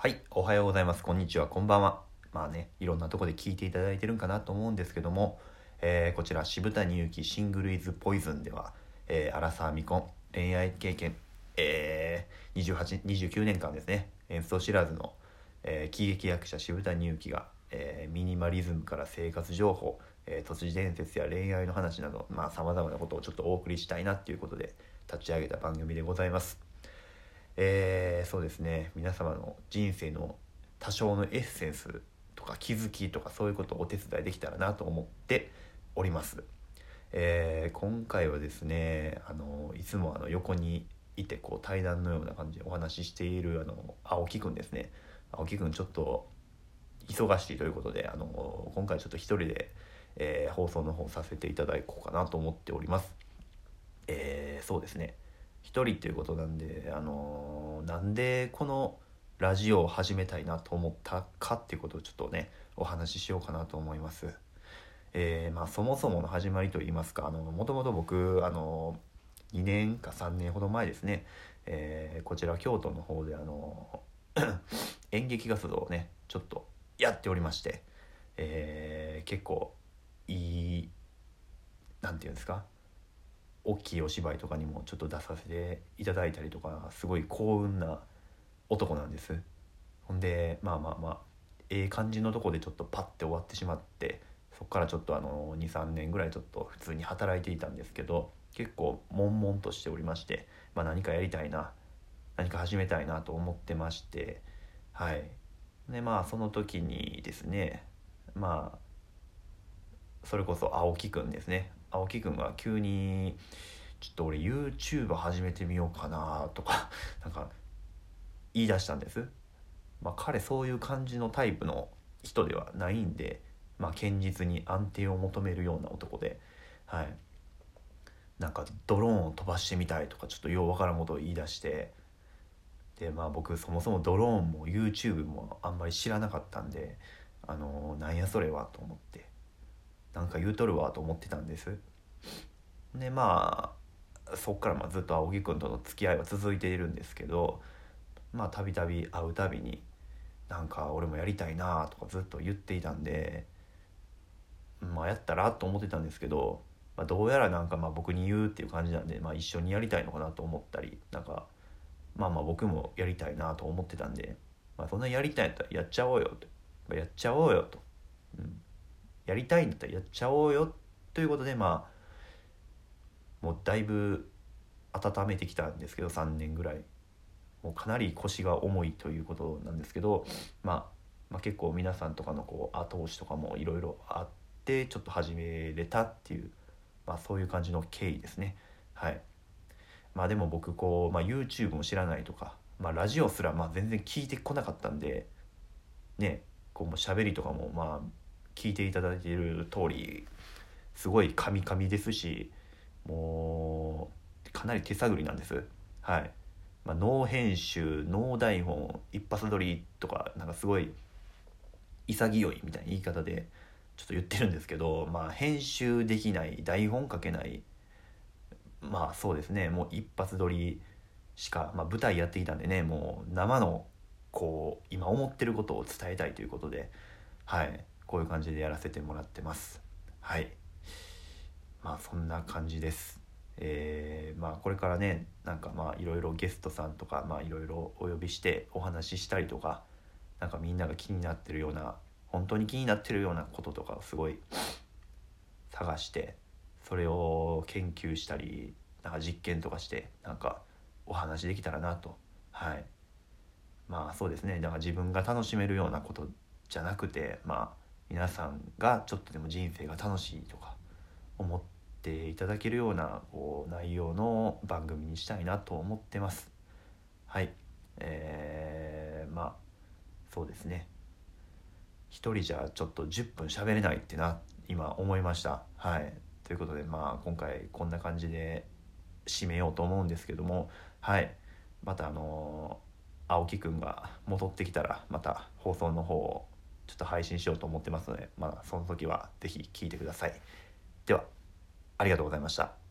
はい、おはようございます。こんにちは、こんばんは。まあね、いろんなとこで聞いていただいてるんかなと思うんですけども、えーこちら渋谷由紀シングルイズポイズンでは、えー、アラサー未婚恋愛経験、えー、28 29年間ですね演奏知らずの、えー喜劇役者渋谷由紀が、えーミニマリズムから生活情報、えー都市伝説や恋愛の話などさまざ、まなことをちょっとお送りしたいなっていうことで立ち上げた番組でございます。えーそうですね皆様の人生の多少のエッセンスとか気づきとかそういうことをお手伝いできたらなと思っております。えー今回はですねあのいつもあの横にいてこう対談のような感じでお話ししているあの青木くんですね青木くんちょっと忙しいということであの今回ちょっと一人で、えー放送の方させていただこうかなと思っております。えーそうですね一人っていうことなんであのなんでこのラジオを始めたいなと思ったかっていうことをちょっとねお話ししようかなと思います。えーまあ、そもそもの始まりといいますかもともと僕あの2年か3年ほど前ですね、えーこちら京都の方であの 演劇活動をねちょっとやっておりまして、え結構いいなんていうんですか大きいお芝居とかにもちょっと出させていただいたりとかすごい幸運な男なんです。ほんでまあまあまあええ感じのとこでちょっとパッて終わってしまってそっからちょっとあの23年ぐらいちょっと普通に働いていたんですけど結構悶々としておりまして、まあ、何かやりたいな何か始めたいなと思ってましてはい。でまあその時にですねまあそれこそ青木くんですね。青木くんが急に「ちょっと俺 YouTube 始めてみようかな」とか なんか言い出したんです。まあ、彼そういう感じのタイプの人ではないんで、まあ、堅実に安定を求めるような男で、はい、なんかドローンを飛ばしてみたいとかちょっとようわからんことを言い出してでまあ僕そもそもドローンも YouTube もあんまり知らなかったんであのなんやそれはと思ってなんか言うとるわと思ってたんです。でまあそっからまずっと青木くんとの付き合いは続いているんですけどまあたびたび会うたびになんか俺もやりたいなとかずっと言っていたんでまあやったらと思ってたんですけど、まあ、どうやらなんかまあ僕に言うっていう感じなんで、まあ、一緒にやりたいのかなと思ったりなんかまあまあ僕もやりたいなと思ってたんで、まあ、そんなやりたいんだったらやっちゃおうよと、まあやっちゃおうよと、やりたいんだったらやっちゃおうよということでまあもうだいぶ温めてきたんですけど3年ぐらい。もうかなり腰が重いということなんですけど、まあ、まあ結構皆さんとかのこう後押しとかもいろいろあってちょっと始めれたっていう、まあ、そういう感じの経緯ですね。はい。まあでも僕こう、まあ、YouTube も知らないとか、まあ、ラジオすらまあ全然聞いてこなかったんでねこうもう喋りとかもまあ聞いていただいている通りすごいカミカミですしもうかなり手探りなんです。はい。まあ、ノー編集ノー台本一発撮りとかなんかすごい潔いみたいな言い方でちょっと言ってるんですけど、まあ、編集できない台本書けない。まあそうですね。もう一発撮りしか、まあ、舞台やっていたんでねもう生のこう今思ってることを伝えたいということで。はい。こういう感じでやらせてもらってます。はい。まあそんな感じです。えーまあこれからねなんかまあいろいろゲストさんとかまあいろいろお呼びしてお話ししたりとかなんかみんなが気になってるような本当に気になってるようなこととかをすごい探してそれを研究したりなんか実験とかしてなんかお話できたらなと。はい。まあそうですね。だから自分が楽しめるようなことじゃなくてまあ皆さんがちょっとでも人生が楽しいとか思っていただけるようなこう内容の番組にしたいなと思ってます。はい。えー、まあそうですね。一人じゃちょっと10分喋れないってな今思いました。はい。ということでまあ今回こんな感じで締めようと思うんですけどもはい。またあの青木くんが戻ってきたらまた放送の方をちょっと配信しようと思ってますのでまあその時は是非聴いてくださいではありがとうございました。